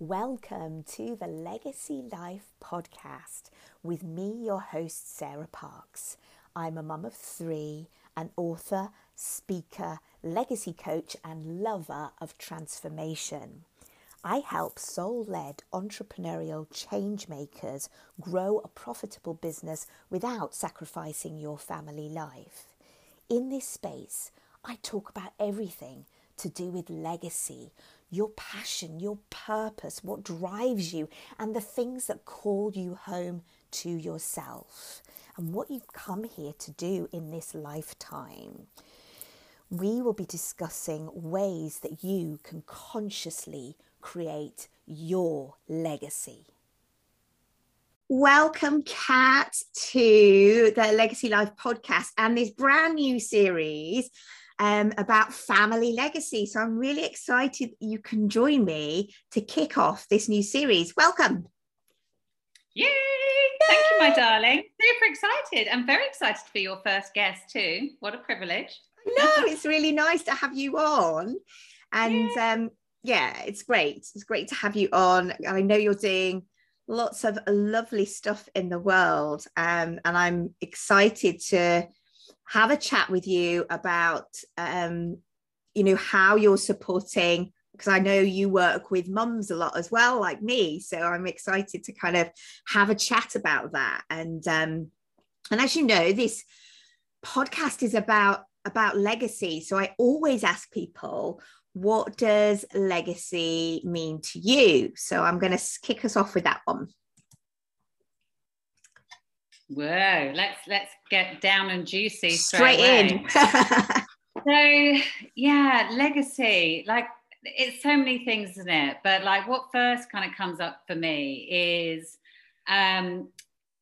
Welcome to the Legacy Life podcast with me, your host, Sarah Parks. I'm a mum of three, an author, speaker, legacy coach, and lover of transformation. I help soul led entrepreneurial change makers grow a profitable business without sacrificing your family life. In this space, I talk about everything to do with legacy, your passion, your purpose, what drives you, and the things that call you home to yourself, and what you've come here to do in this lifetime. We will be discussing ways that you can consciously create your legacy. Welcome, Kat, to the Legacy Life podcast and this brand new series um, about family legacy. So I'm really excited you can join me to kick off this new series. Welcome. Yay! Thank you, my darling. Super excited. I'm very excited to be your first guest too. What a privilege. No, it's really nice to have you on. And yeah. um, yeah, it's great. It's great to have you on. I know you're doing lots of lovely stuff in the world. Um, and I'm excited to have a chat with you about, um, you know, how you're supporting, because I know you work with mums a lot as well, like me. So I'm excited to kind of have a chat about that. And um, and as you know, this podcast is about about legacy. So I always ask people, what does legacy mean to you? So I'm going to kick us off with that one. Whoa, let's let's get down and juicy straight, straight in. so yeah, legacy, like it's so many things, isn't it? But like what first kind of comes up for me is um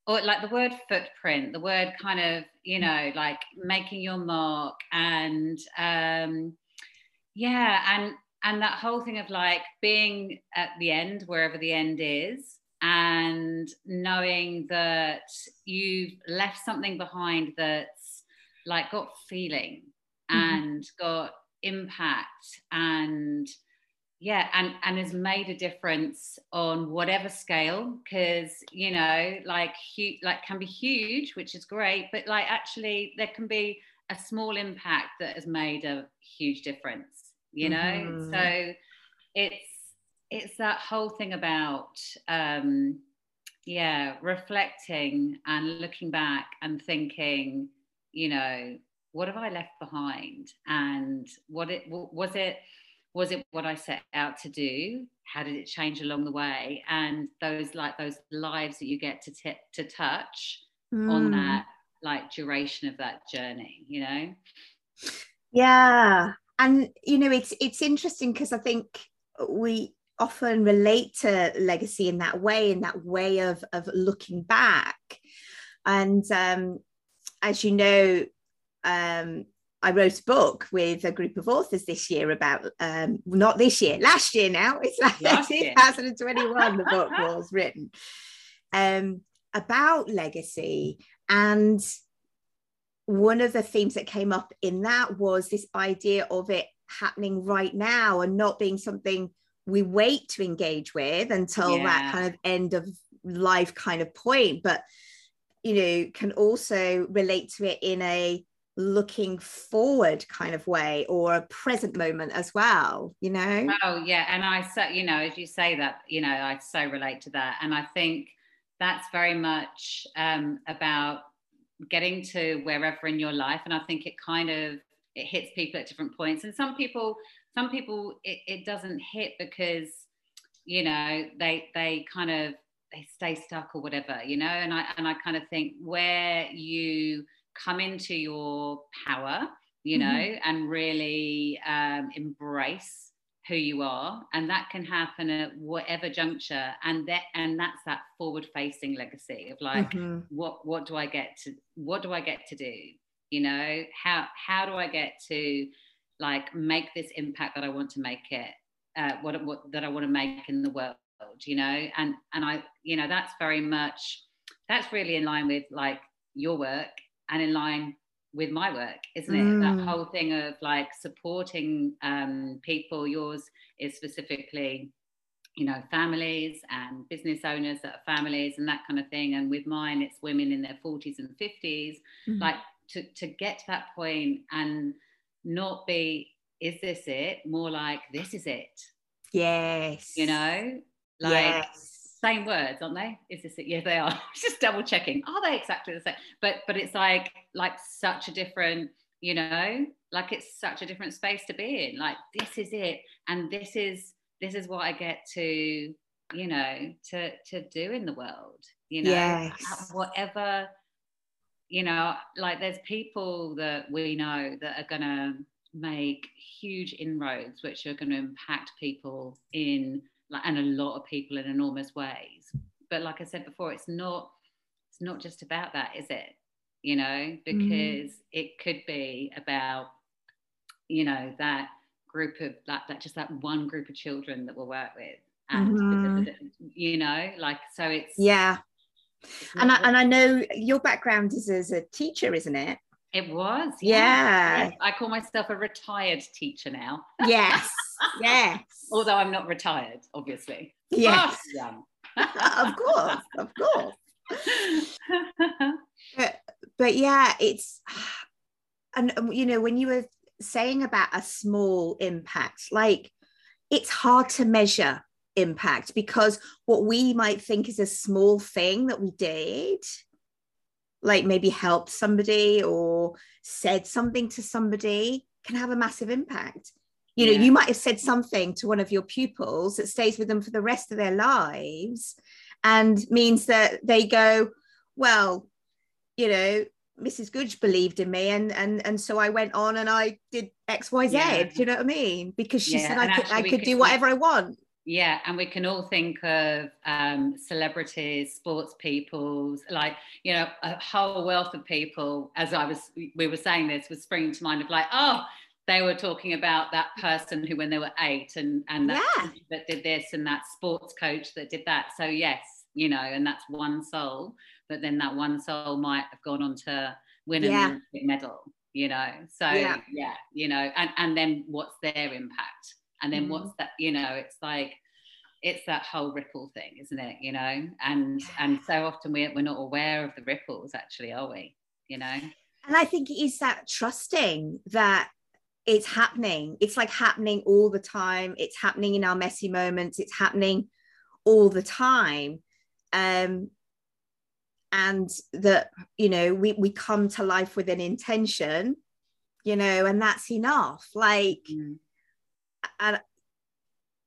or like the word footprint, the word kind of, you know, like making your mark and um yeah, and and that whole thing of like being at the end, wherever the end is, and knowing that you've left something behind that's like got feeling mm-hmm. and got impact and yeah and and has made a difference on whatever scale because you know like huge like can be huge which is great but like actually there can be a small impact that has made a huge difference you know mm-hmm. so it's it's that whole thing about um, yeah reflecting and looking back and thinking you know what have i left behind? And what it was it was it what i set out to do? How did it change along the way? And those like those lives that you get to tip to touch mm. on that like duration of that journey you know? Yeah. And you know it's it's interesting because i think we often relate to legacy in that way, in that way of, of looking back. And um, as you know, um, I wrote a book with a group of authors this year about, um, not this year, last year now, it's like last 2021, the book was written, um, about legacy. And one of the themes that came up in that was this idea of it happening right now and not being something we wait to engage with until yeah. that kind of end of life kind of point but you know can also relate to it in a looking forward kind of way or a present moment as well you know oh yeah and i so you know as you say that you know i so relate to that and i think that's very much um, about getting to wherever in your life and i think it kind of it hits people at different points and some people some people it, it doesn't hit because you know they they kind of they stay stuck or whatever you know and i and i kind of think where you come into your power you know mm-hmm. and really um, embrace who you are and that can happen at whatever juncture and that and that's that forward facing legacy of like mm-hmm. what what do i get to what do i get to do you know how how do i get to like make this impact that I want to make it, uh, what, what that I want to make in the world, you know, and and I, you know, that's very much that's really in line with like your work and in line with my work, isn't it? Mm. That whole thing of like supporting um, people. Yours is specifically you know families and business owners that are families and that kind of thing and with mine it's women in their 40s and 50s mm-hmm. like to, to get to that point and not be is this it? More like this is it. Yes. You know? Like yes. same words aren't they? Is this it? Yes they are. Just double checking. Are they exactly the same? But but it's like like such a different you know? Like it's such a different space to be in. Like this is it. And this is this is what I get to, you know, to to do in the world, you know, yes. whatever, you know, like there's people that we know that are gonna make huge inroads which are going to impact people in like and a lot of people in enormous ways but like i said before it's not it's not just about that is it you know mm-hmm. because mm. it could be about you know that group of that, that just that one group of children that we'll work with and mm-hmm. you know like so it's yeah and I, mm-hmm. and I know your background is as a teacher isn't it? It was yeah, yeah. I call myself a retired teacher now. Yes yes. Although I'm not retired obviously. Yes. Of course of course. But, but yeah it's and um, you know when you were saying about a small impact, like it's hard to measure impact because what we might think is a small thing that we did, like maybe helped somebody or said something to somebody, can have a massive impact. You know, yeah. you might have said something to one of your pupils that stays with them for the rest of their lives and means that they go, well, you know, Mrs. Goodge believed in me, and and and so I went on and I did X, Y, Z. Yeah. Do you know what I mean? Because she yeah. said I could, I could do whatever I want. Yeah, and we can all think of um, celebrities, sports people, like you know, a whole wealth of people. As I was, we were saying this was springing to mind of like, oh, they were talking about that person who, when they were eight, and and that, yeah. that did this, and that sports coach that did that. So yes, you know, and that's one soul but then that one soul might have gone on to win an yeah. Olympic medal, you know. So yeah. yeah, you know, and and then what's their impact? And then mm. what's that? You know, it's like it's that whole ripple thing, isn't it? You know, and and so often we we're not aware of the ripples, actually, are we? You know. And I think it is that trusting that it's happening. It's like happening all the time. It's happening in our messy moments. It's happening all the time. Um, and that you know we we come to life with an intention you know and that's enough like mm. And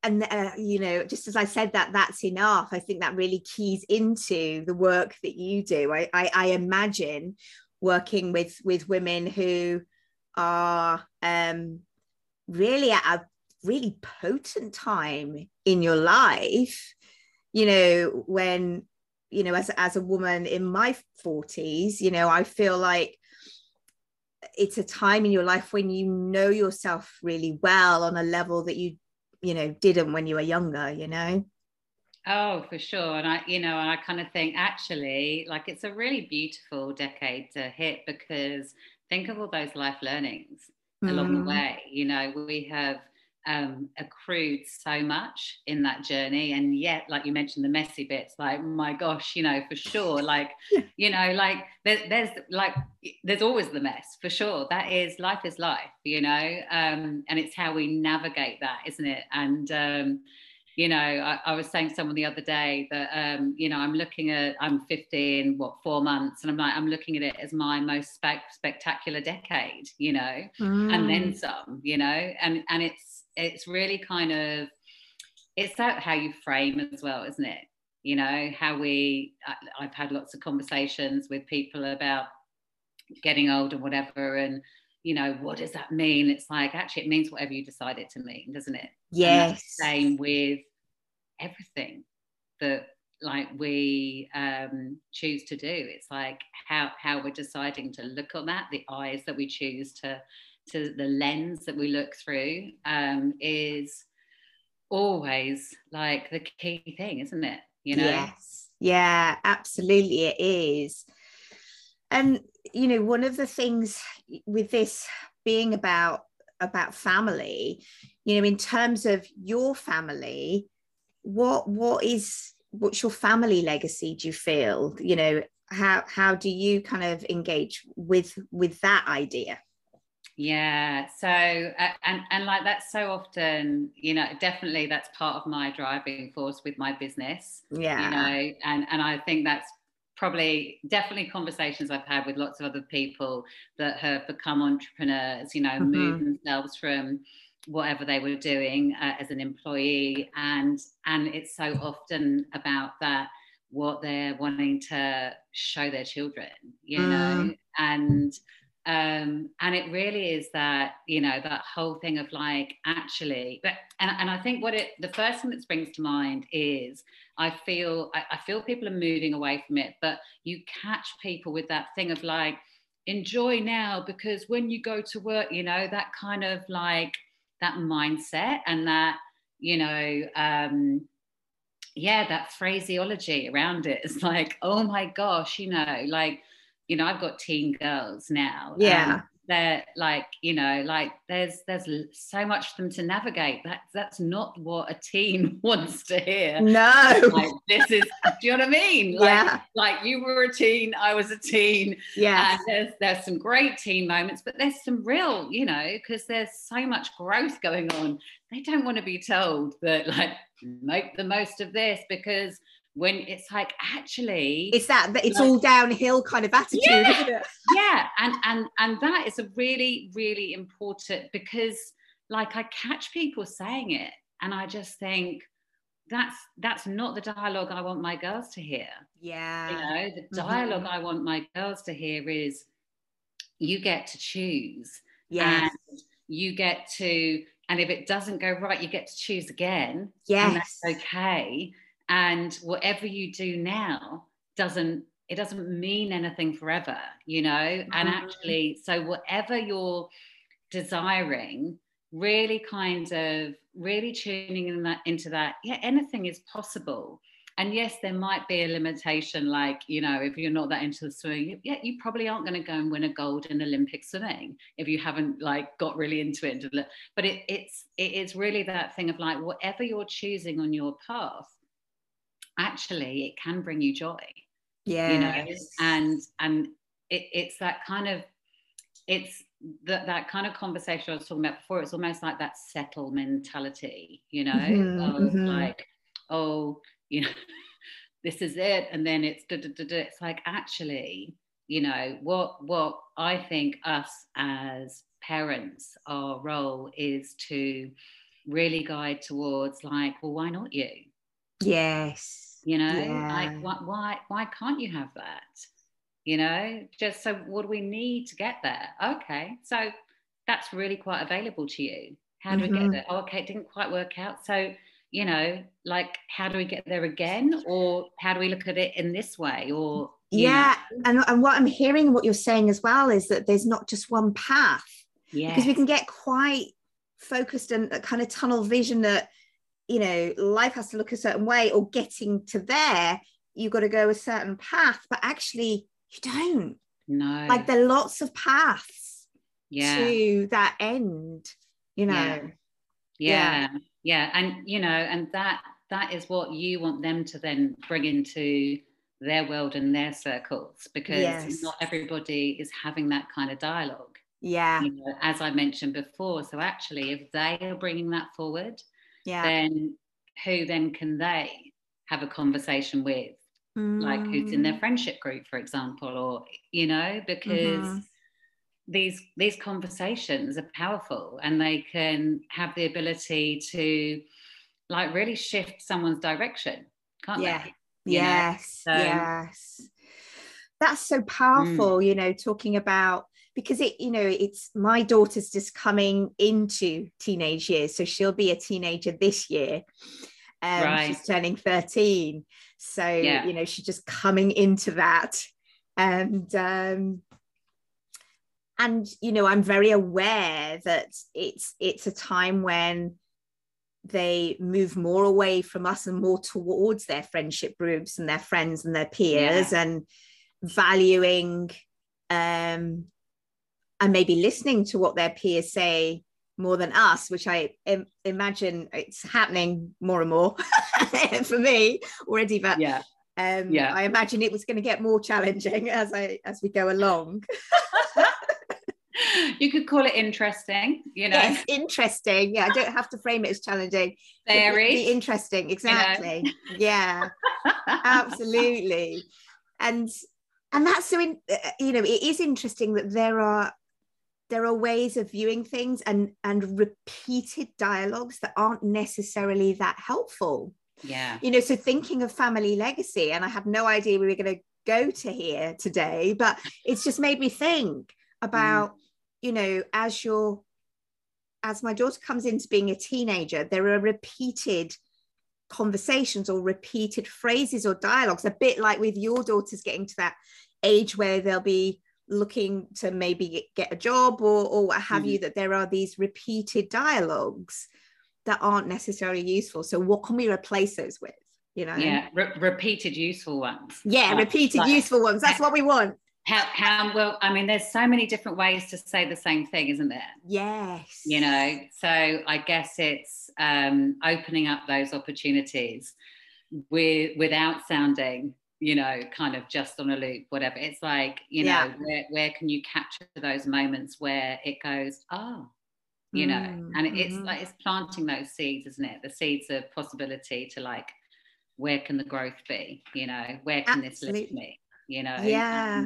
and uh, you know just as i said that that's enough. I think that really keys into the work that you do. I i, I imagine working with with women who are um really at a really potent time in your life you know when you know as, as a woman in my 40s you know i feel like it's a time in your life when you know yourself really well on a level that you you know didn't when you were younger you know oh for sure and i you know and i kind of think actually like it's a really beautiful decade to hit because think of all those life learnings mm. along the mm. way you know we have um, accrued so much in that journey. And yet like you mentioned the messy bits like my gosh you know for sure like you know like there, there's like there's always the mess for sure. That is life is life you know? Um, and it's how we navigate that isn't it? And um, you know I, I, was saying to someone the other day that um, you know i'm looking at i'm 15 what four months and i'm like i'm looking at it as my most spe- spectacular decade you know? Mm. and then mm. some you know? And and it's it's really kind of it's that how you frame as well isn't it? You know how we i've had lots of conversations with people about getting old or whatever and you know what does that mean? It's like actually it means whatever you decide it to mean doesn't it? Yes. same with everything that like we um, choose to do. It's like how how we're deciding to look on that the eyes that we choose to to the lens that we look through um, is always like the key thing, isn't it? You know? Yes. Yeah, absolutely it is. And you know, one of the things with this being about about family, you know, in terms of your family, what what is what's your family legacy do you feel you know how how do you kind of engage with with that idea yeah so uh, and and like that's so often you know definitely that's part of my driving force with my business yeah you know and and i think that's probably definitely conversations i've had with lots of other people that have become entrepreneurs you know mm-hmm. moved themselves from whatever they were doing uh, as an employee and and it's so often about that what they're wanting to show their children you mm. know and um and it really is that you know that whole thing of like actually but and, and i think what it the first thing that springs to mind is i feel I, I feel people are moving away from it but you catch people with that thing of like enjoy now because when you go to work you know that kind of like that mindset and that you know um yeah that phraseology around it. Is like oh my gosh you know like you know i've got teen girls now yeah. they're like you know like there's there's so much for them to navigate. That that's not what a teen wants to hear. No. Like, this is do you know what i mean? Like, yeah. like you were a teen i was a teen. Yeah there's there's some great teen moments but there's some real you know because there's so much growth going on. They don't want to be told that like make the most of this because when it's like actually it's that it's like, all downhill kind of attitude yeah, yeah and and and that is a really really important because like i catch people saying it and i just think that's that's not the dialogue i want my girls to hear. Yeah. you know the dialog mm-hmm. i want my girls to hear is you get to choose yeah you get to and if it doesn't go right you get to choose again yes and that's okay and whatever you do now doesn't it doesn't mean anything forever you know? Mm-hmm. and actually so whatever you're desiring really kind of really tuning in that into that yeah anything is possible. And yes there might be a limitation like you know if you're not that into the swimming yeah you probably aren't going to go and win a gold in olympic swimming if you haven't like got really into it. But it, it's it is really that thing of like whatever you're choosing on your path actually it can bring you joy yeah you know and and it, it's that kind of it's that that kind of conversation I was talking about before. It's almost like that settle mentality, you know, mm-hmm, of mm-hmm. like, oh, you know, this is it, and then it's da, da, da, da. it's like actually, you know, what what I think us as parents, our role is to really guide towards like, well, why not you? Yes you know? Yeah. like why, why why can't you have that? You know just so what do we need to get there? Okay so that's really quite available to you. How do mm-hmm. we get mm-hmm. there? Oh, okay it didn't quite work out. So you know like how do we get there again? Or how do we look at it in this way? Or yeah and, and what i'm hearing what you're saying as well is that there's not just one path. Yeah because we can get quite focused and kind of tunnel vision that you know life has to look a certain way or getting to there you've got to go a certain path but actually you don't no like there are lots of paths yeah. to that end you know yeah. yeah. yeah yeah and you know and that that is what you want them to then bring into their world and their circles because yes. not everybody is having that kind of dialogue yeah you know, as i mentioned before so actually if they are bringing that forward yeah. then who then can they have a conversation with? Mm. Like who's in their mm. friendship group, for example, or you know, because mm-hmm. these these conversations are powerful and they can have the ability to like really shift someone's direction, can't yeah. they? yes, so, yes. That's so powerful, mm. you know, talking about because it you know it's my daughter's just coming into teenage years so she'll be a teenager this year um, right. she's turning 13 so yeah. you know she's just coming into that and um and you know i'm very aware that it's it's a time when they move more away from us and more towards their friendship groups and their friends and their peers yeah. and valuing um and maybe listening to what their peers say more than us, which I Im- imagine it's happening more and more for me already. But yeah, um, yeah. I imagine it was going to get more challenging as I as we go along. you could call it interesting, you know. Yes, interesting. Yeah, I don't have to frame it as challenging. Very interesting, exactly. You know? Yeah, absolutely. And and that's so in, uh, you know it is interesting that there are there are ways of viewing things and and repeated dialogues that aren't necessarily that helpful yeah you know so thinking of family legacy and i had no idea we were going to go to here today but it's just made me think about mm. you know as your as my daughter comes into being a teenager there are repeated conversations or repeated phrases or dialogues a bit like with your daughters getting to that age where they'll be looking to maybe get a job or, or what have mm-hmm. you that there are these repeated dialogues that aren't necessarily useful. So what can we replace those with you know? Yeah Re- repeated useful ones. Yeah like, repeated like, useful ones. That's what we want. how, how well i mean there's so many different ways to say the same thing isn't there? Yes. You know so i guess it's um, opening up those opportunities with without sounding you know, kind of just on a loop, whatever. It's like, you know, yeah. where, where can you capture those moments where it goes, oh, you know, mm, and it's mm-hmm. like it's planting those seeds, isn't it? The seeds of possibility to like, where can the growth be? You know, where can Absolutely. this lift me? You know, yeah.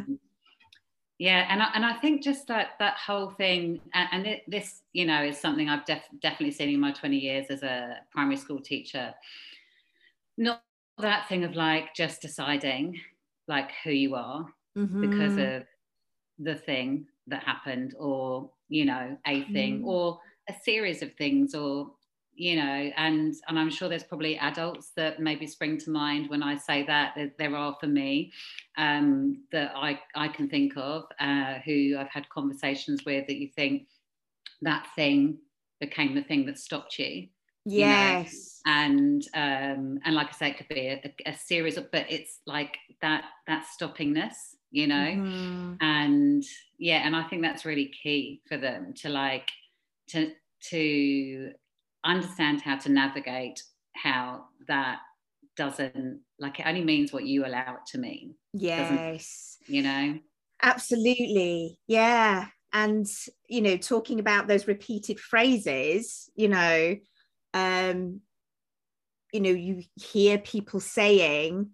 yeah, and I, and I think just that that whole thing, and, and it, this, you know, is something I've def- definitely seen in my twenty years as a primary school teacher. Not that thing of like just deciding like who you are mm-hmm. because of the thing that happened or you know a thing mm. or a series of things or you know and and i'm sure there's probably adults that maybe spring to mind when i say that there, there are for me um, that i i can think of uh, who i've had conversations with that you think that thing became the thing that stopped you yes you know? and um and like i say it could be a, a, series of but it's like that that stoppingness you know? Mm-hmm. and yeah and i think that's really key for them to like to to understand how to navigate how that doesn't like it only means what you allow it to mean yes. You know? Absolutely. Yeah. And you know talking about those repeated phrases you know um, you know, you hear people saying,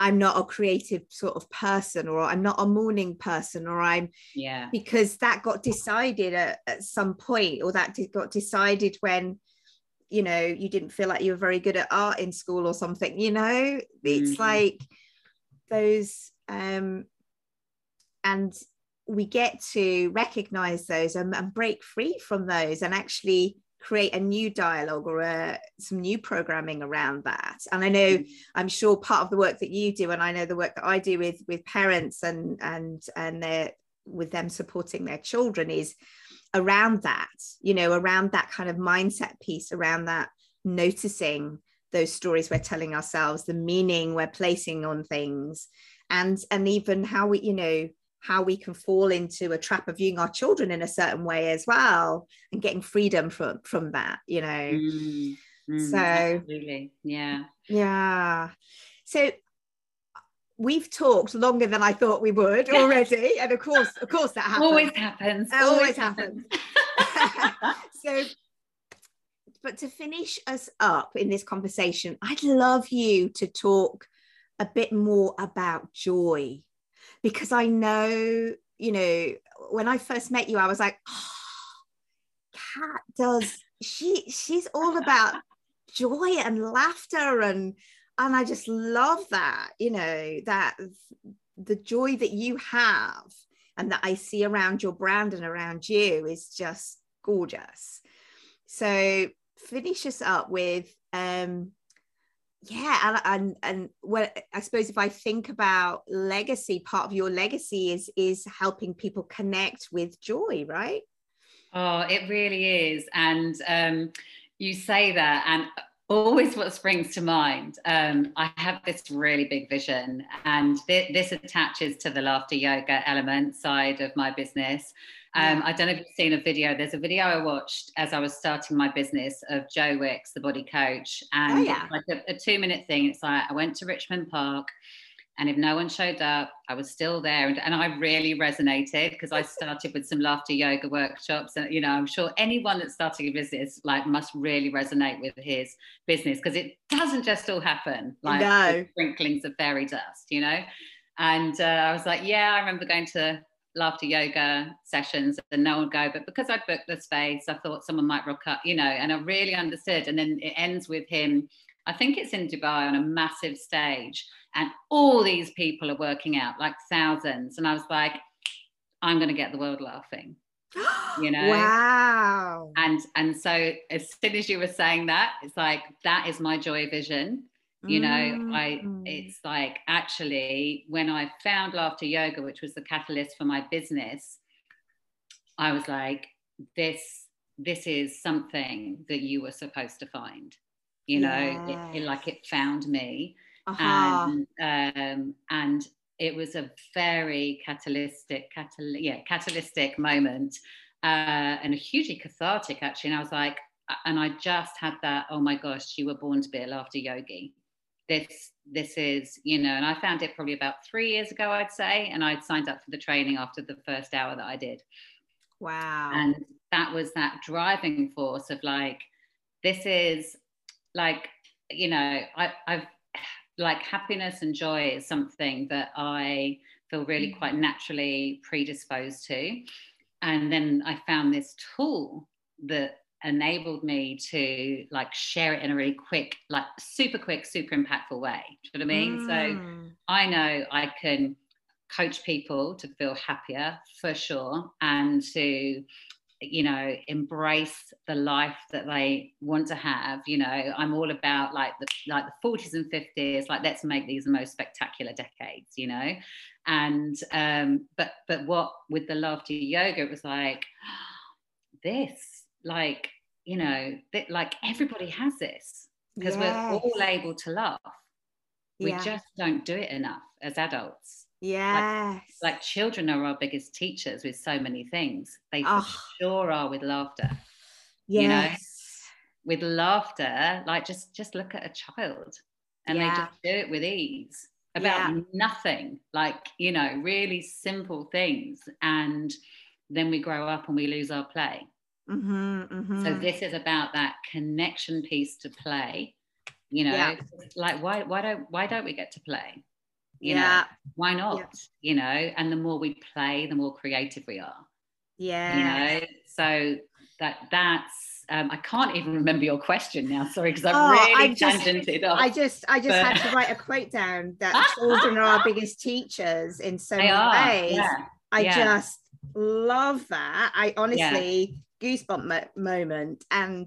I'm not a creative sort of person, or I'm not a morning person, or I'm, yeah, because that got decided at, at some point, or that got decided when, you know, you didn't feel like you were very good at art in school or something, you know, it's mm-hmm. like those, um, and we get to recognize those and, and break free from those and actually create a new dialogue or a, some new programming around that and i know mm. i'm sure part of the work that you do and i know the work that i do with with parents and and and their with them supporting their children is around that you know around that kind of mindset piece around that noticing those stories we're telling ourselves the meaning we're placing on things and and even how we you know how we can fall into a trap of viewing our children in a certain way as well and getting freedom from from that you know mm, mm, so absolutely. yeah yeah so we've talked longer than I thought we would already, and of course, of course, that happens. Always happens. Always, always happens. happens. so, but to finish us up in this conversation, I'd love you to talk a bit more about joy because I know, you know, when I first met you, I was like, oh, Kat does she she's all about joy and laughter and and I just love that, you know, that the joy that you have and that I see around your brand and around you is just gorgeous. So finish us up with um yeah and and and well i suppose if i think about legacy part of your legacy is is helping people connect with joy right? Oh it really is. And um you say that and always what springs to mind. Um, I have this really big vision, and th- this attaches to the laughter yoga element side of my business. Um, I don't know if you've seen a video. There's a video I watched as I was starting my business of Joe Wicks, the body coach, and oh, yeah. like a, a two minute thing. It's like I went to Richmond Park. And if no one showed up, I was still there. And, and I really resonated because I started with some laughter yoga workshops. And, you know, I'm sure anyone that's starting a business like must really resonate with his business because it doesn't just all happen like no. sprinklings of fairy dust, you know? And uh, I was like, yeah, I remember going to laughter yoga sessions and no one would go. But because I'd booked the space, I thought someone might rock up, you know, and I really understood. And then it ends with him I think it's in Dubai on a massive stage, and all these people are working out, like thousands. And I was like, I'm going to get the world laughing. you know wow and and so as soon as you were saying that it's like that is my joy vision you know mm. i it's like actually when i found laughter yoga which was the catalyst for my business i was like this this is something that you were supposed to find you know yes. it, it, like it found me. Uh-huh. and um, and it was a very catalytic catal- yeah catalytic moment uh, and a hugely cathartic actually. And i was like and i just had that oh my gosh you were born to be a laughter yogi. This this is you know and i found it probably about three years ago i'd say and i'd signed up for the training after the first hour that i did. Wow. And that was that driving force of like this is like you know I, i've like happiness and joy is something that i feel really quite mm. naturally predisposed to and then i found this tool that enabled me to like share it in a really quick like super quick super impactful way do you know what i mean mm. so i know i can coach people to feel happier for sure and to you know embrace the life that they want to have you know i'm all about like the like the 40s and 50s like let's make these the most spectacular decades you know and um but but what with the laughter yoga it was like this like you know that like everybody has this because yes. we're all able to laugh we yeah. just don't do it enough as adults Yes. Like, like, children are our biggest teachers with so many things. They oh. sure are with laughter. Yes. You know? With laughter, like just just look at a child and yeah. they just do it with ease about yeah. nothing, like, you know, really simple things. And then we grow up and we lose our play. Mm-hmm, mm-hmm. So this is about that connection piece to play. You know, yeah. like why why don't why don't we get to play? You yeah. know why not yeah. you know and the more we play the more creative we are yeah you know so that that's um, I can't even remember your question now. Sorry, because I've oh, really I just, tangented off. I just, I just but... had to write a quote down that children are our biggest teachers in so they many are. ways. Yeah. I yeah. just love that. I honestly yeah. goosebump mo- moment, and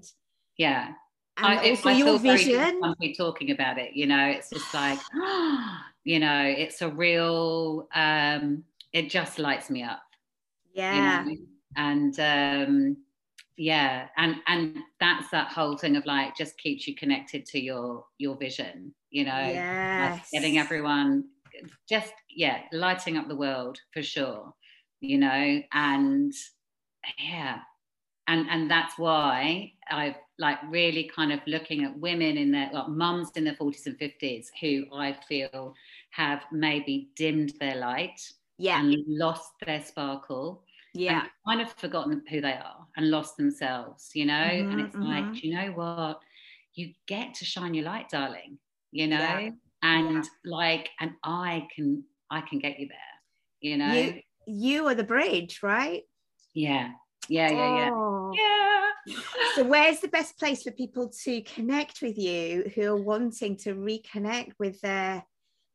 yeah, and I, also I your vision. Talking about it, you know, it's just like. you know it's a real um it just lights me up yeah you know? and um yeah and and that's that whole thing of like just keeps you connected to your your vision you know yes. like getting everyone just yeah lighting up the world for sure you know and yeah and and that's why I've like really kind of looking at women in their like mums in their 40s and 50s who I feel have maybe dimmed their light yeah. and lost their sparkle yeah. kind of forgotten who they are and lost themselves you know? Mm-hmm, and it's mm-hmm. like you know what? You get to shine your light darling you know? Yeah. and yeah. like and I can I can get you there you know? You, you are the bridge right? Yeah. Yeah yeah yeah. Oh. yeah. So where's the best place for people to connect with you who are wanting to reconnect with their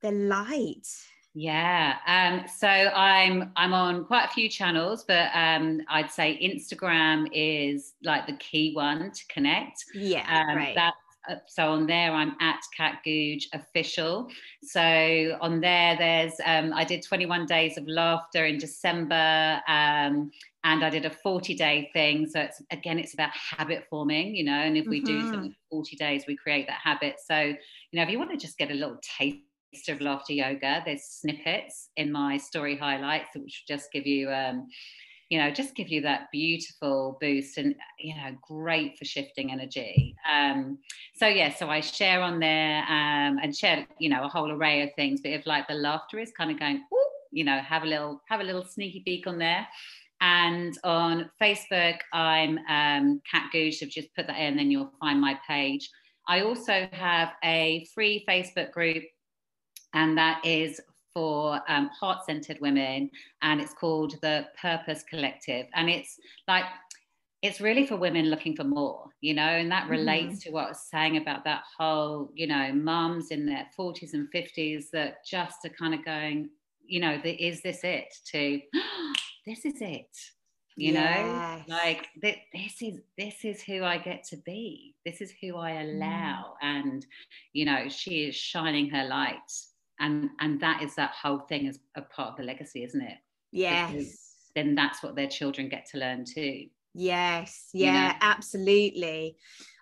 their light yeah um so i'm i'm on quite a few channels but um i'd say instagram is like the key one to connect yeah um, right. that uh, so on there i'm at Kat Goodge official so on there there's um, i did 21 days of laughter in december um, and I did a 40 day thing. So it's again, it's about habit forming, you know, and if we mm-hmm. do something 40 days, we create that habit. So, you know, if you want to just get a little taste of laughter yoga, there's snippets in my story highlights, which just give you um, you know just give you that beautiful boost and you know great for shifting energy. Um so yeah so i share on there um and share you know a whole array of things. But if like the laughter is kind of going you know have a little have a little sneaky peek on there. And on facebook i'm um Kat Goodge. I've just put that in then you'll find my page. I also have a free facebook group and that is for um, heart centered women, and it's called the Purpose Collective. And it's like, it's really for women looking for more, you know, and that relates mm. to what I was saying about that whole, you know, mums in their 40s and 50s that just are kind of going, you know, the, is this it? To this is it, you yes. know, like th- this is this is who I get to be. This is who I mm. allow, mm. and you know, she is shining her light and and that is that whole thing as a part of the legacy isn't it? Yes. because then that's what their children get to learn too. Yes. Yeah you know? absolutely.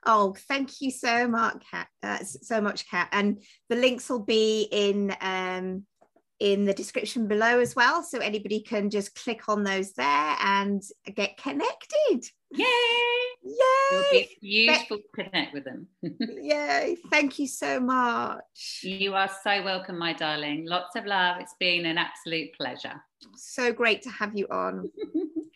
Oh thank you so much kat uh, so much kat. And the links will be in um in the description below as well so anybody can just click on those there and get connected yay Yay! beautiful to connect with them. Yay! Thank you so much. You are so welcome, my darling. Lots of love. It's been an absolute pleasure. So great to have you on.